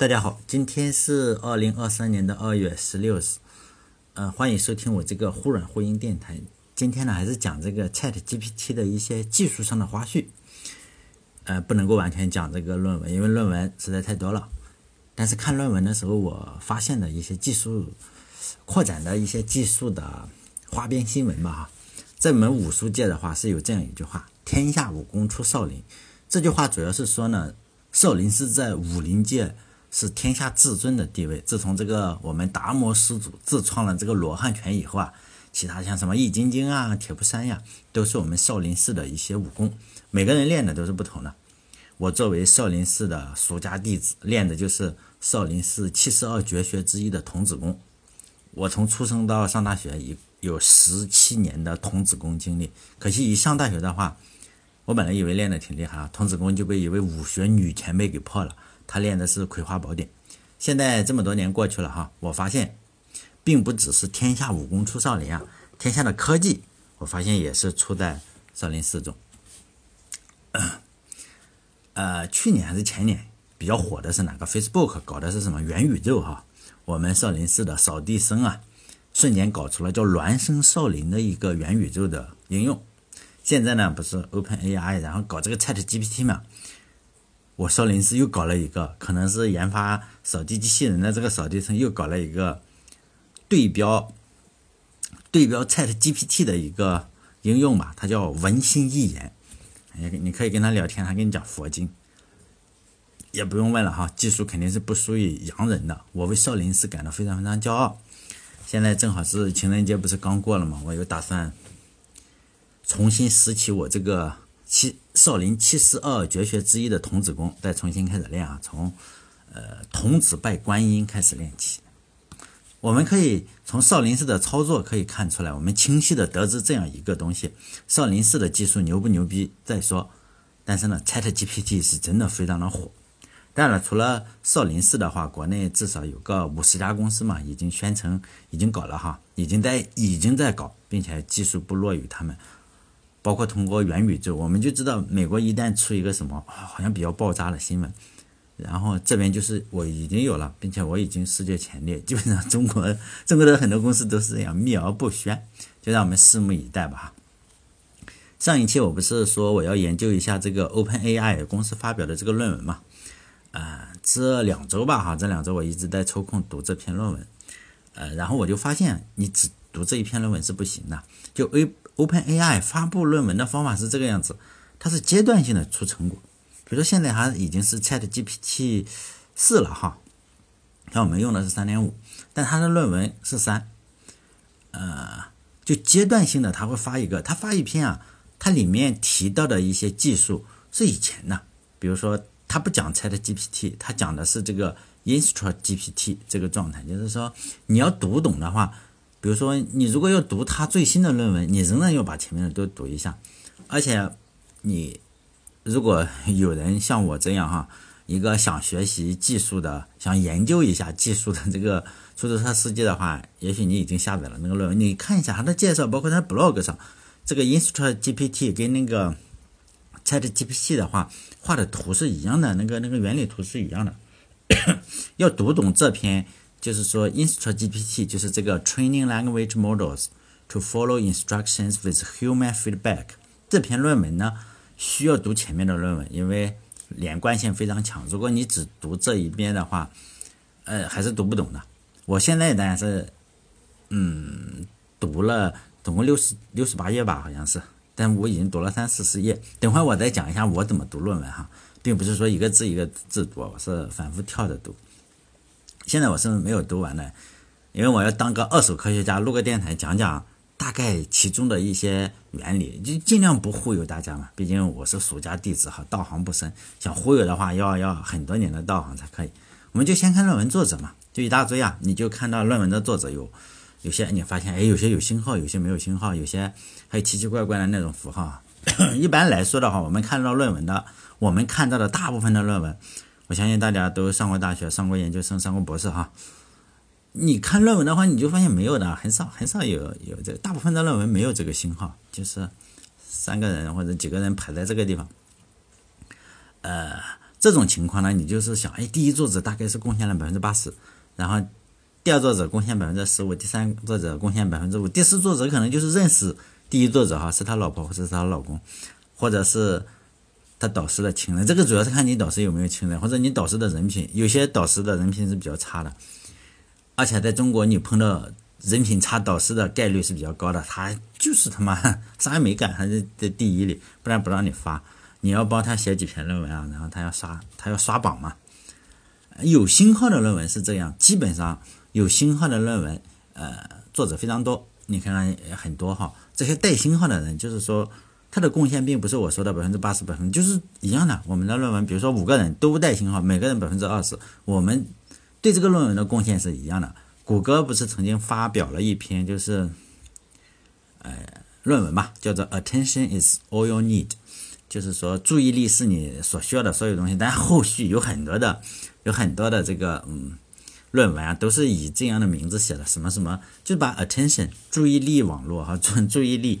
大家好，今天是二零二三年的二月十六日，呃，欢迎收听我这个忽软忽硬电台。今天呢，还是讲这个 Chat GPT 的一些技术上的花絮，呃，不能够完全讲这个论文，因为论文实在太多了。但是看论文的时候，我发现的一些技术扩展的一些技术的花边新闻吧，哈。这门武术界的话是有这样一句话：“天下武功出少林。”这句话主要是说呢，少林寺在武林界。是天下至尊的地位。自从这个我们达摩师祖自创了这个罗汉拳以后啊，其他像什么易筋经啊、铁布衫呀，都是我们少林寺的一些武功。每个人练的都是不同的。我作为少林寺的俗家弟子，练的就是少林寺七十二绝学之一的童子功。我从出生到上大学，一有十七年的童子功经历。可惜一上大学的话，我本来以为练的挺厉害啊，童子功就被一位武学女前辈给破了。他练的是《葵花宝典》，现在这么多年过去了哈，我发现，并不只是天下武功出少林啊，天下的科技，我发现也是出在少林寺中。呃，去年还是前年比较火的是哪个？Facebook 搞的是什么元宇宙哈？我们少林寺的扫地僧啊，瞬间搞出了叫“孪生少林”的一个元宇宙的应用。现在呢，不是 OpenAI，然后搞这个 ChatGPT 嘛？我少林寺又搞了一个，可能是研发扫地机器人的这个扫地僧又搞了一个对标对标 Chat GPT 的一个应用吧，它叫文心一言。哎，你可以跟他聊天，他跟你讲佛经，也不用问了哈，技术肯定是不输于洋人的。我为少林寺感到非常非常骄傲。现在正好是情人节，不是刚过了吗？我又打算重新拾起我这个。七少林七十二绝学之一的童子功，再重新开始练啊，从呃童子拜观音开始练起。我们可以从少林寺的操作可以看出来，我们清晰的得知这样一个东西：少林寺的技术牛不牛逼再说。但是呢，Chat GPT 是真的非常的火。当然了，除了少林寺的话，国内至少有个五十家公司嘛，已经宣称已经搞了哈，已经在已经在搞，并且技术不落于他们。包括通过元宇宙，我们就知道美国一旦出一个什么好像比较爆炸的新闻，然后这边就是我已经有了，并且我已经世界前列。基本上中国中国的很多公司都是这样秘而不宣，就让我们拭目以待吧。上一期我不是说我要研究一下这个 OpenAI 公司发表的这个论文嘛？啊，这两周吧哈，这两周我一直在抽空读这篇论文，呃，然后我就发现你只读这一篇论文是不行的，就 A。OpenAI 发布论文的方法是这个样子，它是阶段性的出成果。比如说现在它已经是 ChatGPT 四了哈，像我们用的是三点五，但它的论文是三，呃，就阶段性的他会发一个，他发一篇啊，它里面提到的一些技术是以前的，比如说他不讲 ChatGPT，他讲的是这个 InstruGPT 这个状态，就是说你要读懂的话。比如说，你如果要读他最新的论文，你仍然要把前面的都读一下。而且，你如果有人像我这样哈，一个想学习技术的、想研究一下技术的这个出租车司机的话，也许你已经下载了那个论文，你看一下他的介绍，包括他 blog 上这个 Instruct GPT 跟那个 Chat GPT 的话画的图是一样的，那个那个原理图是一样的。要读懂这篇。就是说，InstruGPT 就是这个 Training Language Models to Follow Instructions with Human Feedback 这篇论文呢，需要读前面的论文，因为连贯性非常强。如果你只读这一边的话，呃，还是读不懂的。我现在当然是，嗯，读了总共六十六十八页吧，好像是，但我已经读了三四十页。等会我再讲一下我怎么读论文哈，并不是说一个字一个字读，我是反复跳着读。现在我是没有读完的，因为我要当个二手科学家，录个电台讲讲大概其中的一些原理，就尽量不忽悠大家嘛。毕竟我是俗家弟子哈，道行不深，想忽悠的话要要很多年的道行才可以。我们就先看论文作者嘛，就一大堆啊，你就看到论文的作者有有些你发现哎，有些有星号，有些没有星号，有些还有奇奇怪怪的那种符号。一般来说的话，我们看到论文的，我们看到的大部分的论文。我相信大家都上过大学，上过研究生，上过博士哈。你看论文的话，你就发现没有的，很少很少有有这，大部分的论文没有这个星号，就是三个人或者几个人排在这个地方。呃，这种情况呢，你就是想，哎，第一作者大概是贡献了百分之八十，然后第二作者贡献百分之十五，第三作者贡献百分之五，第四作者可能就是认识第一作者哈，是他老婆或者是他老公，或者是他导师的亲人。这个主要是看你导师有没有亲人，或者你导师的人品。有些导师的人品是比较差的，而且在中国你碰到人品差导师的概率是比较高的，他就是他妈 啥也没干，还是在第一里，不然不让你发。你要帮他写几篇论文啊，然后他要刷，他要刷榜嘛。有星号的论文是这样，基本上有星号的论文，呃，作者非常多。你看看很多哈，这些带星号的人，就是说他的贡献并不是我说的百分之八十、百分，就是一样的。我们的论文，比如说五个人都带星号，每个人百分之二十，我们对这个论文的贡献是一样的。谷歌不是曾经发表了一篇，就是，呃，论文嘛，叫做 “Attention is all you need”。就是说，注意力是你所需要的所有东西，但后续有很多的，有很多的这个嗯论文啊，都是以这样的名字写的，什么什么，就把 attention 注意力网络哈，注注意力，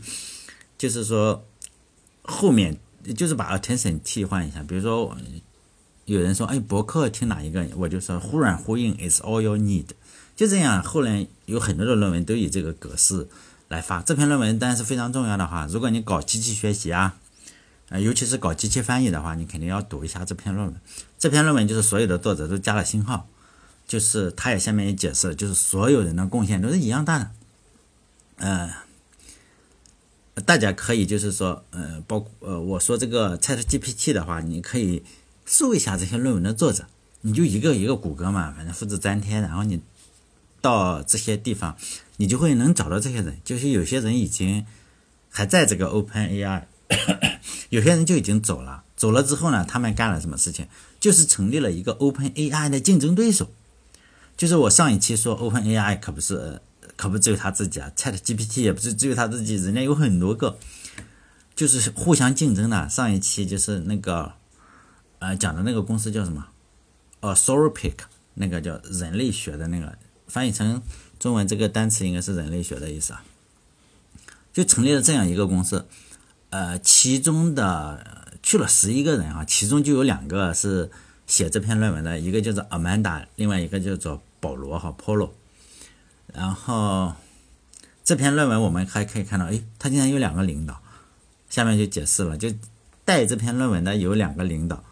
就是说后面就是把 attention 替换一下，比如说有人说，哎，博客听哪一个，我就说忽然呼应 is all you need，就这样，后来有很多的论文都以这个格式来发。这篇论文当然是非常重要的哈，如果你搞机器学习啊。啊，尤其是搞机器翻译的话，你肯定要读一下这篇论文。这篇论文就是所有的作者都加了星号，就是他也下面也解释，就是所有人的贡献都是一样大的。呃，大家可以就是说，呃，包呃，我说这个 ChatGPT 的话，你可以搜一下这些论文的作者，你就一个一个谷歌嘛，反正复制粘贴，然后你到这些地方，你就会能找到这些人。就是有些人已经还在这个 OpenAI。有些人就已经走了，走了之后呢，他们干了什么事情？就是成立了一个 Open AI 的竞争对手。就是我上一期说 Open AI 可不是，可不只有他自己啊，Chat GPT 也不是只有他自己，人家有很多个，就是互相竞争的。上一期就是那个，呃，讲的那个公司叫什么？哦 s o r o p i c 那个叫人类学的那个，翻译成中文这个单词应该是人类学的意思啊。就成立了这样一个公司。呃，其中的去了十一个人啊，其中就有两个是写这篇论文的，一个叫做 Amanda，另外一个叫做保罗哈 Polo。然后这篇论文我们还可以看到，哎，他竟然有两个领导。下面就解释了，就带这篇论文的有两个领导，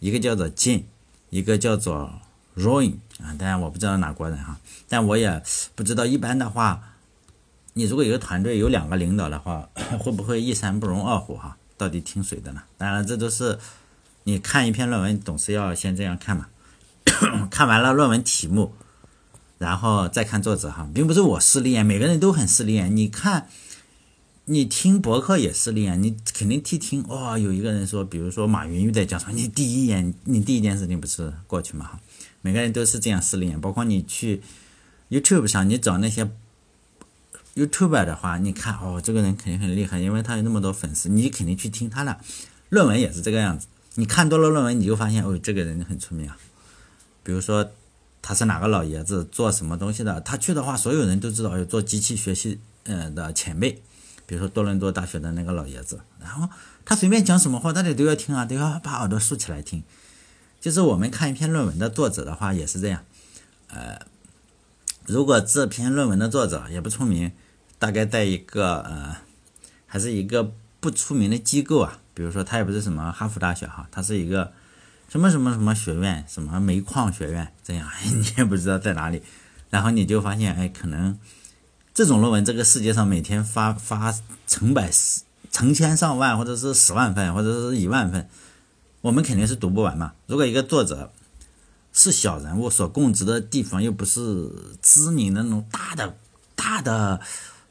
一个叫做 Jin，一个叫做 Roy 啊，当然我不知道哪国人哈，但我也不知道一般的话。你如果一个团队有两个领导的话，会不会一山不容二虎哈？到底听谁的呢？当然，这都是你看一篇论文，总是要先这样看嘛。看完了论文题目，然后再看作者哈，并不是我失恋，每个人都很失恋。你看，你听博客也势利眼，你肯定听听哇，有一个人说，比如说马云又在讲什么，你第一眼，你第一件事情不是过去嘛哈？每个人都是这样失恋，包括你去 YouTube 上，你找那些。YouTube 的话，你看哦，这个人肯定很厉害，因为他有那么多粉丝，你肯定去听他的。论文也是这个样子，你看多了论文，你就发现哦，这个人很出名啊。比如说他是哪个老爷子，做什么东西的，他去的话，所有人都知道有做机器学习嗯的前辈，比如说多伦多大学的那个老爷子，然后他随便讲什么话，大家都要听啊，都要把耳朵竖起来听。就是我们看一篇论文的作者的话，也是这样，呃，如果这篇论文的作者也不出名。大概在一个呃，还是一个不出名的机构啊，比如说他也不是什么哈佛大学哈，他是一个什么什么什么学院，什么煤矿学院这样，你也不知道在哪里，然后你就发现，哎，可能这种论文这个世界上每天发发成百成千上万，或者是十万份，或者是一万份，我们肯定是读不完嘛。如果一个作者是小人物，所供职的地方又不是知名的那种大的大的。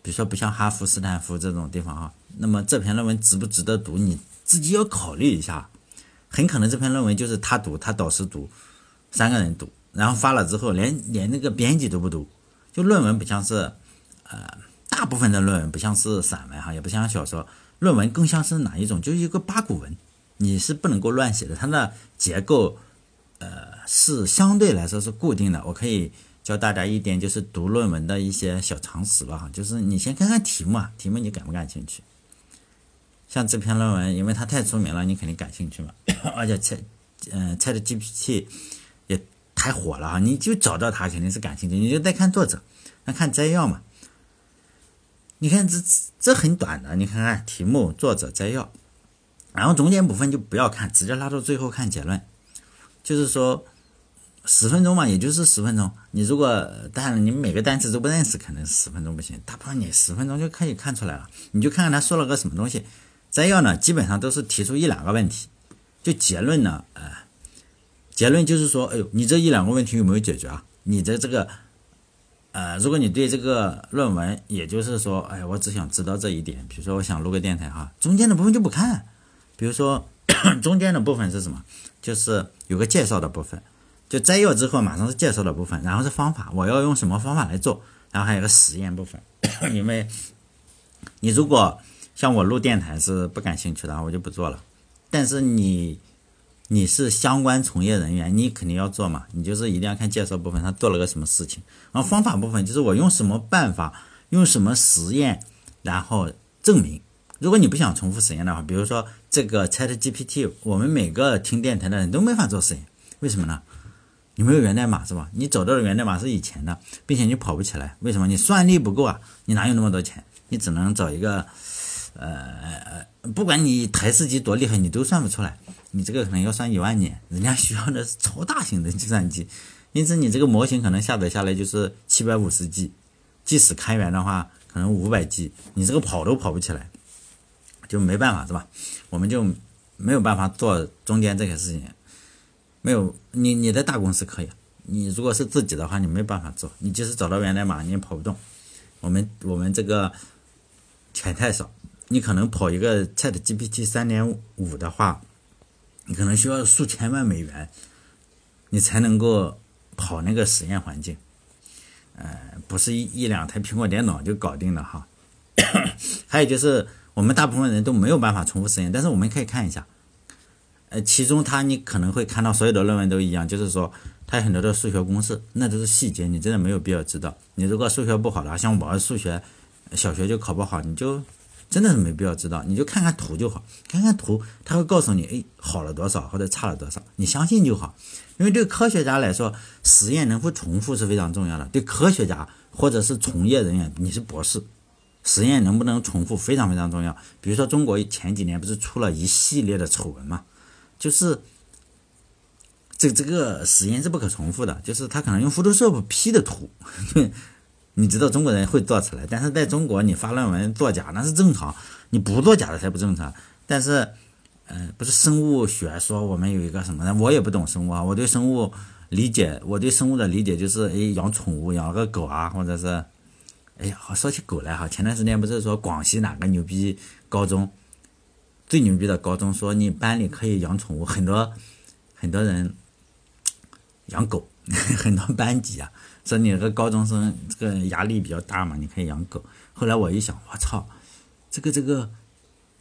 比如说，不像哈佛、斯坦福这种地方哈，那么这篇论文值不值得读，你自己要考虑一下。很可能这篇论文就是他读，他导师读，三个人读，然后发了之后，连连那个编辑都不读。就论文不像是，呃，大部分的论文不像是散文哈，也不像小说，论文更像是哪一种？就是一个八股文，你是不能够乱写的，它的结构，呃，是相对来说是固定的。我可以。教大家一点就是读论文的一些小常识吧哈，就是你先看看题目啊，题目你感不感兴趣？像这篇论文，因为它太出名了，你肯定感兴趣嘛。而且嗯，ChatGPT 也太火了哈，你就找到它肯定是感兴趣，你就再看作者，那看摘要嘛。你看这这很短的，你看看题目、作者、摘要，然后中间部分就不要看，直接拉到最后看结论。就是说十分钟嘛，也就是十分钟。你如果当然你每个单词都不认识，可能十分钟不行。大部分你十分钟就可以看出来了。你就看看他说了个什么东西。摘要呢，基本上都是提出一两个问题。就结论呢，呃，结论就是说，哎呦，你这一两个问题有没有解决啊？你的这个。呃，如果你对这个论文，也就是说，哎，我只想知道这一点，比如说我想录个电台哈，中间的部分就不看。比如说 中间的部分是什么？就是有个介绍的部分，就摘要之后马上是介绍的部分，然后是方法，我要用什么方法来做，然后还有个实验部分。因为你如果像我录电台是不感兴趣的啊，我就不做了。但是你。你是相关从业人员，你肯定要做嘛。你就是一定要看介绍部分，他做了个什么事情。然后方法部分就是我用什么办法，用什么实验，然后证明。如果你不想重复实验的话，比如说这个 ChatGPT，我们每个听电台的人都没法做实验，为什么呢？你没有源代码是吧？你找到的源代码是以前的，并且你跑不起来，为什么？你算力不够啊，你哪有那么多钱？你只能找一个，呃，不管你台式机多厉害，你都算不出来。你这个可能要算一万年，人家需要的是超大型的计算机，因此你这个模型可能下载下来就是七百五十 G，即使开源的话，可能五百 G，你这个跑都跑不起来，就没办法是吧？我们就没有办法做中间这些事情，没有你你在大公司可以，你如果是自己的话，你没办法做，你即使找到源代码，你也跑不动。我们我们这个钱太少，你可能跑一个 Chat GPT 三点五的话。你可能需要数千万美元，你才能够跑那个实验环境，呃，不是一一两台苹果电脑就搞定了哈。还有就是，我们大部分人都没有办法重复实验，但是我们可以看一下，呃，其中它你可能会看到所有的论文都一样，就是说它有很多的数学公式，那都是细节，你真的没有必要知道。你如果数学不好的话，像我数学小学就考不好，你就。真的是没必要知道，你就看看图就好，看看图，他会告诉你，哎，好了多少或者差了多少，你相信就好。因为对科学家来说，实验能否重复是非常重要的。对科学家或者是从业人员，你是博士，实验能不能重复非常非常重要。比如说中国前几年不是出了一系列的丑闻嘛，就是这这个实验是不可重复的，就是他可能用 Photoshop P 的图。你知道中国人会做出来，但是在中国你发论文作假那是正常，你不作假的才不正常。但是，嗯，不是生物学说我们有一个什么呢？我也不懂生物啊，我对生物理解，我对生物的理解就是，哎，养宠物，养个狗啊，或者是，哎呀，说起狗来哈，前段时间不是说广西哪个牛逼高中，最牛逼的高中说你班里可以养宠物，很多很多人养狗，很多班级啊。说你个高中生这个压力比较大嘛，你可以养狗。后来我一想，我操，这个这个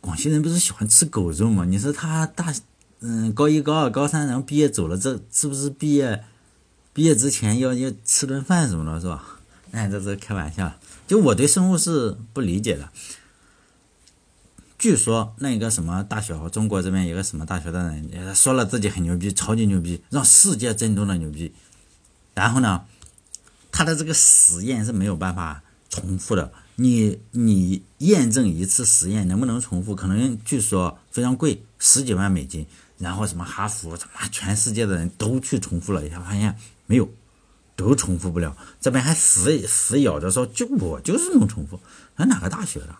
广西人不是喜欢吃狗肉吗？你说他大嗯高一高二高三然后毕业走了，这是不是毕业毕业之前要要吃顿饭什么的，是吧？哎，这是开玩笑。就我对生物是不理解的。据说那个什么大学，中国这边一个什么大学的人说了自己很牛逼，超级牛逼，让世界震动的牛逼。然后呢？他的这个实验是没有办法重复的。你你验证一次实验能不能重复，可能据说非常贵，十几万美金。然后什么哈佛，他妈全世界的人都去重复了一下，发现没有，都重复不了。这边还死死咬着说，就我就是能重复。那哪个大学的？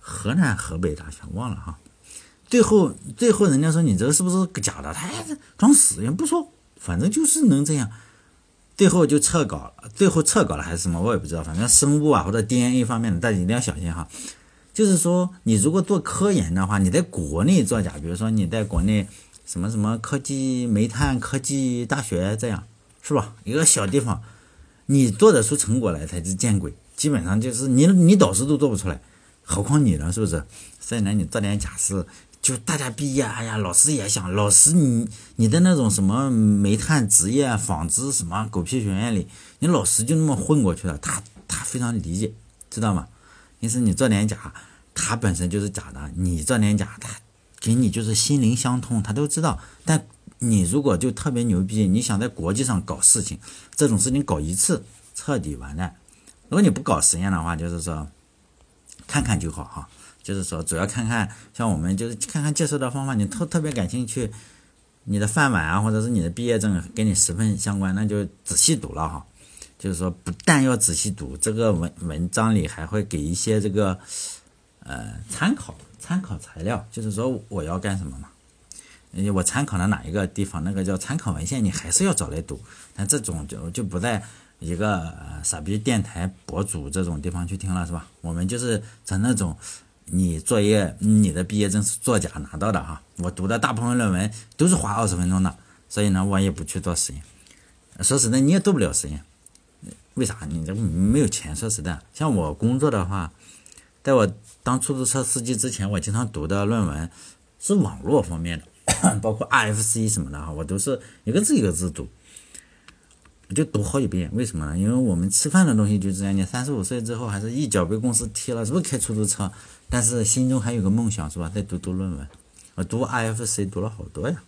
河南河北大学忘了哈。最后最后人家说你这个是不是假的？他装死也不说，反正就是能这样。最后就撤稿了，最后撤稿了还是什么，我也不知道。反正生物啊或者 DNA 方面的，大家一定要小心哈。就是说，你如果做科研的话，你在国内作假，比如说你在国内什么什么科技煤炭科技大学这样，是吧？一个小地方，你做得出成果来才是见鬼。基本上就是你你导师都做不出来，何况你呢？是不是？所以呢，你做点假事。就大家毕业，哎呀，老师也想，老师你你的那种什么煤炭职业、纺织什么狗屁学院里，你老师就那么混过去了，他他非常理解，知道吗？因此你做点假，他本身就是假的，你做点假，他给你就是心灵相通，他都知道。但你如果就特别牛逼，你想在国际上搞事情，这种事情搞一次彻底完蛋。如果你不搞实验的话，就是说看看就好哈。就是说主要看看，像我们就是看看介绍的方法，你特特别感兴趣，你的饭碗啊，或者是你的毕业证跟你十分相关，那就仔细读了哈。就是说不但要仔细读，这个文文章里还会给一些这个呃参考参考材料，就是说我要干什么嘛。我参考了哪一个地方？那个叫参考文献，你还是要找来读。但这种就就不在一个傻逼电台博主这种地方去听了，是吧？我们就是在那种你作业、你的毕业证是作假拿到的哈。我读的大部分论文都是花二十分钟的，所以呢，我也不去做实验。说实在，你也做不了实验，为啥？你这没有钱。说实在，像我工作的话，在我当出租车司机之前，我经常读的论文是网络方面的。包括 RFC 什么的哈，我都是一个字一个字读，就读好几遍。为什么呢？因为我们吃饭的东西就这样。你三十五岁之后，还是一脚被公司踢了，是不是开出租车？但是心中还有个梦想，是吧？再读读论文，我读 RFC 读了好多呀。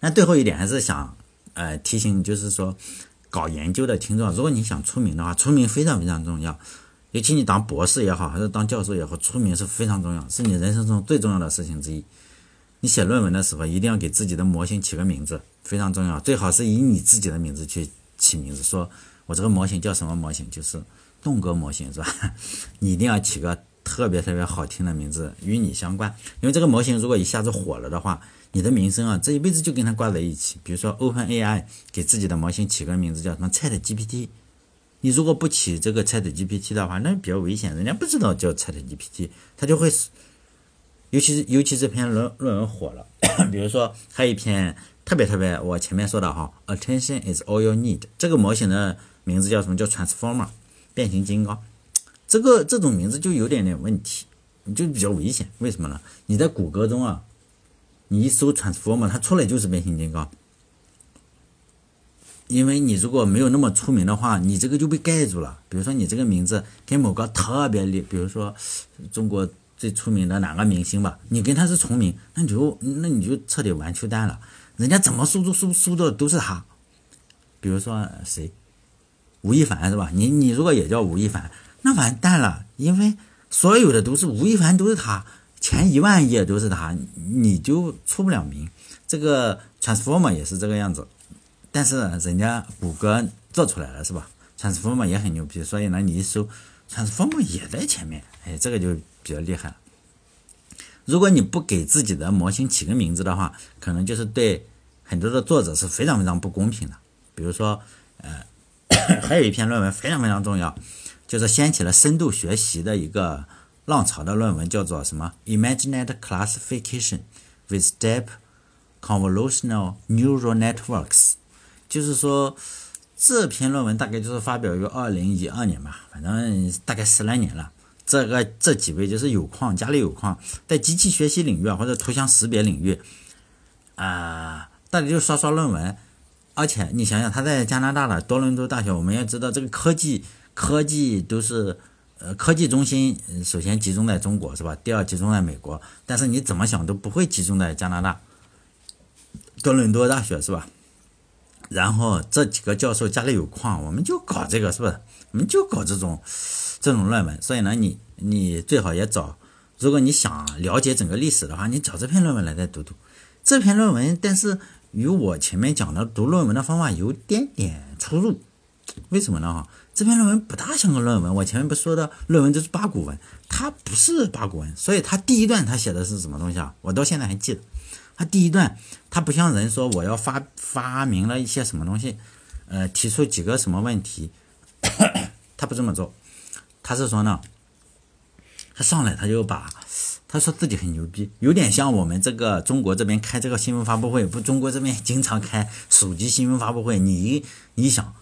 那最后一点还是想呃提醒，就是说搞研究的听众，如果你想出名的话，出名非常非常重要。尤其你当博士也好，还是当教授也好，出名是非常重要，是你人生中最重要的事情之一。你写论文的时候，一定要给自己的模型起个名字，非常重要。最好是以你自己的名字去起名字，说我这个模型叫什么模型，就是动格模型，是吧？你一定要起个特别特别好听的名字，与你相关。因为这个模型如果一下子火了的话，你的名声啊，这一辈子就跟它挂在一起。比如说 OpenAI 给自己的模型起个名字叫什么 ChatGPT，你如果不起这个 ChatGPT 的话，那比较危险，人家不知道叫 ChatGPT，他就会。尤其是尤其这篇论论文火了，比如说还有一篇特别特别，我前面说的哈，Attention is all you need，这个模型的名字叫什么叫 Transformer，变形金刚，这个这种名字就有点点问题，就比较危险。为什么呢？你在谷歌中啊，你一搜 Transformer，它出来就是变形金刚，因为你如果没有那么出名的话，你这个就被盖住了。比如说你这个名字跟某个特别厉，比如说中国。最出名的哪个明星吧？你跟他是重名，那你就那你就彻底完球蛋了。人家怎么搜都搜搜的都是他。比如说谁，吴亦凡是吧？你你如果也叫吴亦凡，那完蛋了，因为所有的都是吴亦凡，都是他，前一万页都是他，你就出不了名。这个 Transformer 也是这个样子，但是人家谷歌做出来了是吧？Transformer 也很牛逼，所以呢，你一搜 Transformer 也在前面，哎，这个就。比较厉害了。如果你不给自己的模型起个名字的话，可能就是对很多的作者是非常非常不公平的。比如说，呃，还有一篇论文非常非常重要，就是掀起了深度学习的一个浪潮的论文，叫做什么？imagine Classification with Deep Convolutional Neural Networks。就是说，这篇论文大概就是发表于二零一二年吧，反正大概十来年了。这个这几位就是有矿，家里有矿，在机器学习领域啊，或者图像识别领域，啊，大家就刷刷论文。而且你想想，他在加拿大的多伦多大学，我们要知道这个科技科技都是呃科技中心，首先集中在中国是吧？第二集中在美国，但是你怎么想都不会集中在加拿大多伦多大学是吧？然后这几个教授家里有矿，我们就搞这个是不是？我们就搞这种。这种论文，所以呢，你你最好也找，如果你想了解整个历史的话，你找这篇论文来再读读。这篇论文，但是与我前面讲的读论文的方法有点点出入。为什么呢？哈，这篇论文不大像个论文。我前面不说的论文都是八股文，它不是八股文。所以它第一段它写的是什么东西啊？我到现在还记得。它第一段，它不像人说我要发发明了一些什么东西，呃，提出几个什么问题，他不这么做。他是说呢，他上来他就把他说自己很牛逼，有点像我们这个中国这边开这个新闻发布会，不，中国这边经常开手机新闻发布会。你你想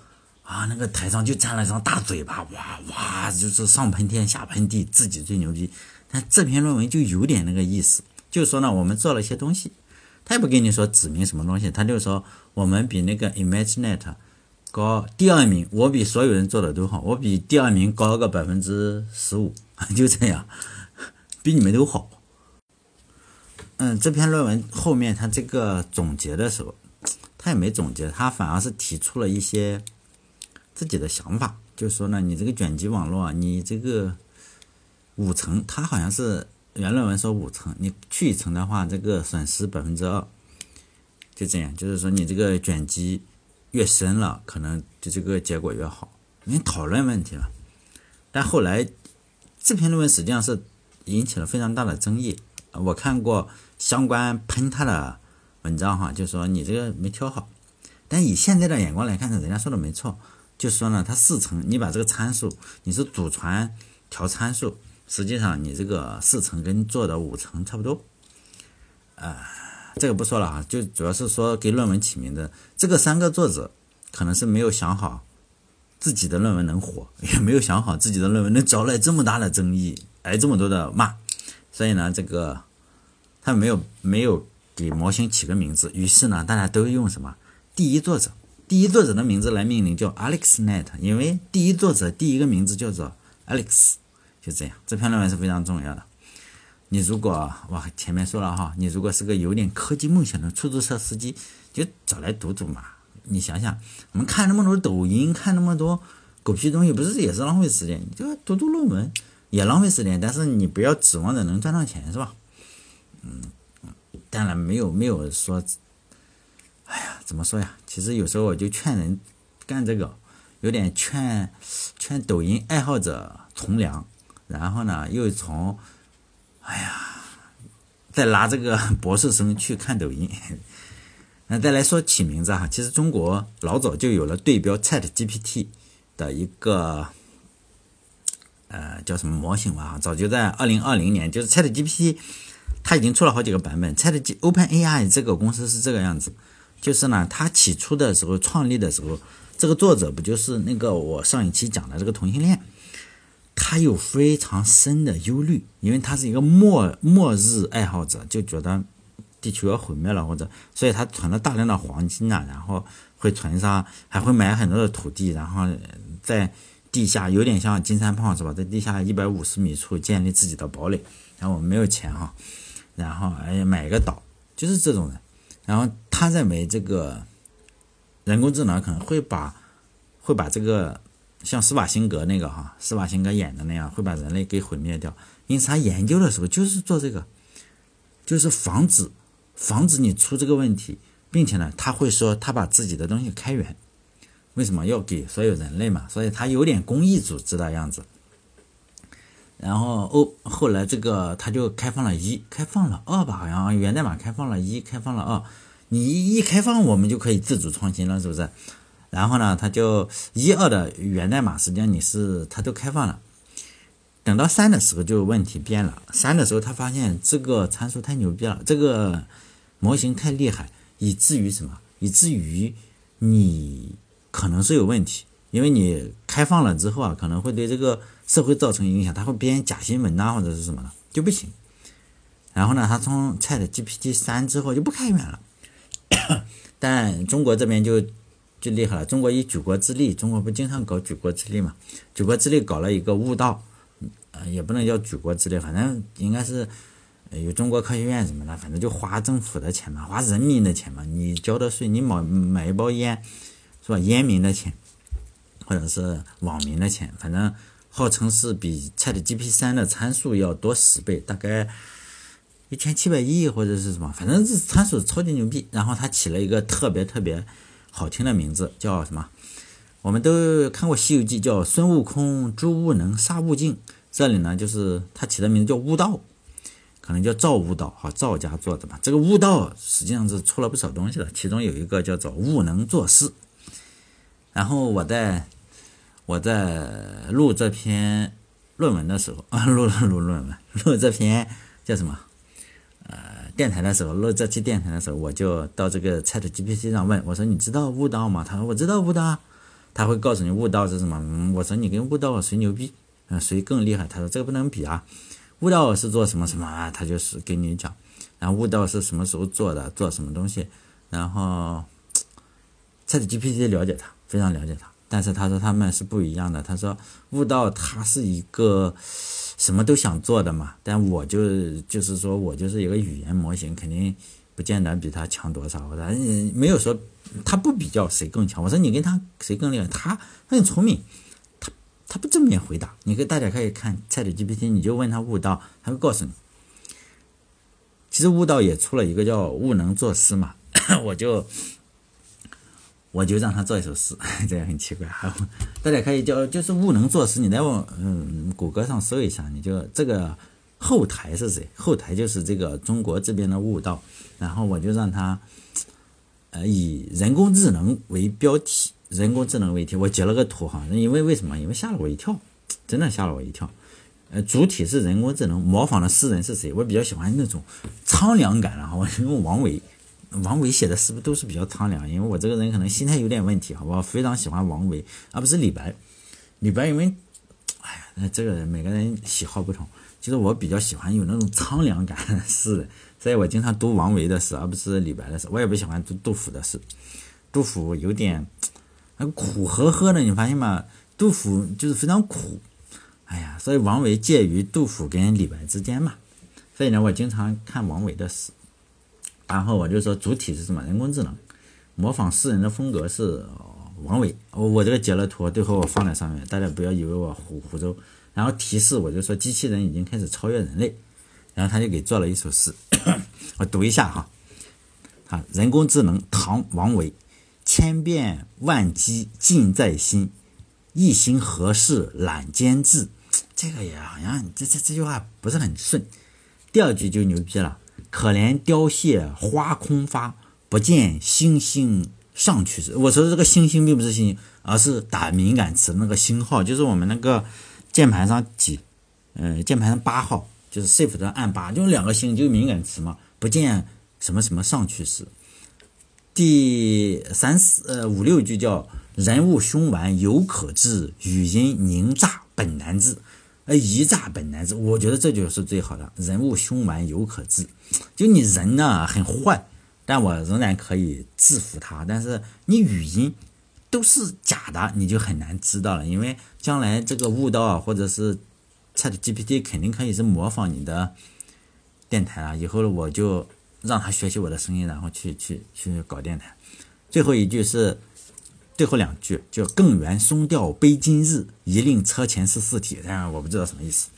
啊，那个台上就站了一张大嘴巴，哇哇，就是上喷天下喷地，自己最牛逼。但这篇论文就有点那个意思，就是说呢，我们做了一些东西，他也不跟你说指明什么东西，他就说我们比那个 ImageNet。高第二名，我比所有人做的都好，我比第二名高个百分之十五，就这样，比你们都好。嗯，这篇论文后面他这个总结的时候，他也没总结，他反而是提出了一些自己的想法，就说呢，你这个卷积网络，你这个五层，他好像是原论文说五层，你去一层的话，这个损失百分之二，就这样，就是说你这个卷积越深了，可能就这个结果越好。你讨论问题了，但后来这篇论文实际上是引起了非常大的争议，我看过。相关喷他的文章哈，就说你这个没挑好，但以现在的眼光来看呢，人家说的没错，就说呢，它四层，你把这个参数，你是祖传调参数，实际上你这个四层跟做的五层差不多，啊，这个不说了啊，就主要是说给论文起名的这个三个作者可能是没有想好自己的论文能火，也没有想好自己的论文能招来这么大的争议，挨这么多的骂，所以呢，这个。他没有没有给模型起个名字，于是呢，大家都用什么第一作者，第一作者的名字来命名，叫 AlexNet，因为第一作者第一个名字叫做 Alex，就这样。这篇论文是非常重要的。你如果哇，前面说了哈，你如果是个有点科技梦想的出租车司机，就找来读读嘛。你想想，我们看那么多抖音，看那么多狗屁东西，不是也是浪费时间？你就读读论文也浪费时间，但是你不要指望着能赚到钱，是吧？嗯，当然没有没有说，哎呀，怎么说呀？其实有时候我就劝人干这个，有点劝劝抖音爱好者从良，然后呢又从，哎呀，再拉这个博士生去看抖音。那再来说起名字哈，其实中国老早就有了对标 Chat GPT 的一个，呃，叫什么模型吧？早就在二零二零年，就是 Chat GPT。它已经出了好几个版本。Chat Open AI 这个公司是这个样子，就是呢，它起初的时候创立的时候，这个作者不就是那个我上一期讲的这个同性恋，他有非常深的忧虑，因为他是一个末末日爱好者，就觉得地球要毁灭了，或者，所以他存了大量的黄金呐，然后会存上，还会买很多的土地，然后在地下有点像金三胖是吧，在地下一百五十米处建立自己的堡垒。然后我们没有钱哈。然后哎，买一个岛，就是这种人。然后他认为这个人工智能可能会把会把这个像施瓦辛格那个哈，施瓦辛格演的那样，会把人类给毁灭掉。因此他研究的时候就是做这个，就是防止防止你出这个问题，并且呢，他会说他把自己的东西开源，为什么要给所有人类嘛？所以他有点公益组织的样子。然后哦，后来这个他就开放了一，开放了二吧，好像源代码开放了一，开放了二，你一开放，我们就可以自主创新了，是不是？然后呢，他就一二的源代码，实际上你是他都开放了。等到三的时候，就问题变了。三的时候，他发现这个参数太牛逼了，这个模型太厉害，以至于什么？以至于你可能是有问题，因为你开放了之后啊，可能会对这个。社会造成影响，他会编假新闻呐，或者是什么的就不行。然后呢，他从 Chat GPT 三之后就不开源了。但中国这边就就厉害了，中国以举国之力，中国不经常搞举国之力嘛？举国之力搞了一个悟道，呃，也不能叫举国之力，反正应该是有中国科学院什么的，反正就花政府的钱嘛，花人民的钱嘛，你交的税，你买买一包烟是吧？烟民的钱，或者是网民的钱，反正。号称是比 Chat G P 三的参数要多十倍，大概一千七百亿或者是什么，反正是参数超级牛逼。然后他起了一个特别特别好听的名字，叫什么？我们都看过《西游记》，叫孙悟空诛悟能杀悟净。这里呢，就是他起的名字叫悟道，可能叫赵悟道，哈，赵家做的吧。这个悟道实际上是出了不少东西的，其中有一个叫做悟能做事。然后我在。我在录这篇论文的时候啊，录录论文，录这篇叫什么？电台的时候，录这期电台的时候，我就到这个 Chat GPT 上问我说：“你知道悟道吗？”他说：“我知道悟道。”他会告诉你悟道是什么。我说：“你跟悟道谁牛逼？嗯，谁更厉害？”他说：“这个不能比啊，悟道是做什么什么啊？”他就是给你讲，然后悟道是什么时候做的，做什么东西，然后 Chat GPT 了解他，非常了解他。但是他说他们是不一样的。他说悟道它是一个什么都想做的嘛，但我就就是说我就是一个语言模型，肯定不见得比他强多少。我说没有说他不比较谁更强。我说你跟他谁更厉害？他他很聪明，他他不正面回答。你可以大家可以看 ChatGPT，你就问他悟道，他会告诉你。其实悟道也出了一个叫悟能作诗嘛，我就。我就让他做一首诗，这也很奇怪。还有，大家可以叫就是悟能作诗，你在我嗯谷歌上搜一下，你就这个后台是谁？后台就是这个中国这边的悟道。然后我就让他呃以人工智能为标题，人工智能为题，我截了个图哈。因为为什么？因为吓了我一跳，真的吓了我一跳。呃，主体是人工智能，模仿的诗人是谁？我比较喜欢那种苍凉感，然 后我用王维。王维写的是不都是比较苍凉？因为我这个人可能心态有点问题，好不好？非常喜欢王维，而不是李白。李白因为，哎呀，那这个每个人喜好不同。其实我比较喜欢有那种苍凉感的诗，所以我经常读王维的诗，而不是李白的诗。我也不喜欢读杜甫的诗，杜甫有点苦呵呵的，你发现吗？杜甫就是非常苦。哎呀，所以王维介于杜甫跟李白之间嘛。所以呢，我经常看王维的诗。然后我就说主体是什么？人工智能，模仿诗人的风格是王维。我我这个截了图，最后我放在上面，大家不要以为我胡胡诌。然后提示我就说机器人已经开始超越人类。然后他就给做了一首诗，我读一下哈。啊，人工智能，唐·王维，千变万机尽在心，一心何事懒兼治。这个也好像这这这句话不是很顺。第二句就牛逼了。可怜凋谢花空发，不见星星上去时。我说的这个星星并不是星星，而是打敏感词那个星号，就是我们那个键盘上几，呃，键盘上八号，就是 Shift 的按八，就是两个星，就是敏感词嘛。不见什么什么上去时。第三四呃五六句叫人物凶顽犹可治，语音凝诈本难治。呃，一诈本难治，我觉得这就是最好的。人物凶顽犹可治，就你人呢很坏，但我仍然可以制服他。但是你语音都是假的，你就很难知道了。因为将来这个悟道啊，或者是 ChatGPT 肯定可以是模仿你的电台啊。以后我就让他学习我的声音，然后去去去搞电台。最后一句是。最后两句就“更圆松调悲今日，一令车前是四体”，但我不知道什么意思。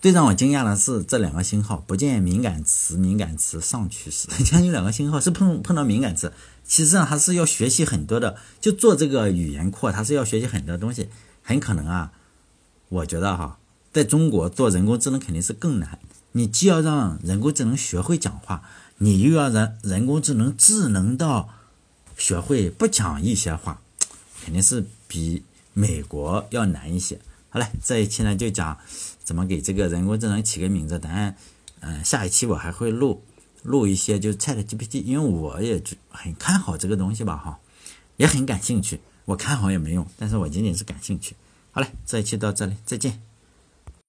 最让我惊讶的是这两个星号不见敏感词，敏感词上去时，像有两个星号是碰碰到敏感词，其实上还是要学习很多的。就做这个语言库，它是要学习很多东西，很可能啊，我觉得哈，在中国做人工智能肯定是更难。你既要让人工智能学会讲话，你又要让人工智能智能到。学会不讲一些话，肯定是比美国要难一些。好嘞，这一期呢就讲怎么给这个人工智能起个名字。当然，嗯，下一期我还会录录一些就 Chat GPT，因为我也很看好这个东西吧，哈，也很感兴趣。我看好也没用，但是我仅仅是感兴趣。好嘞，这一期到这里，再见。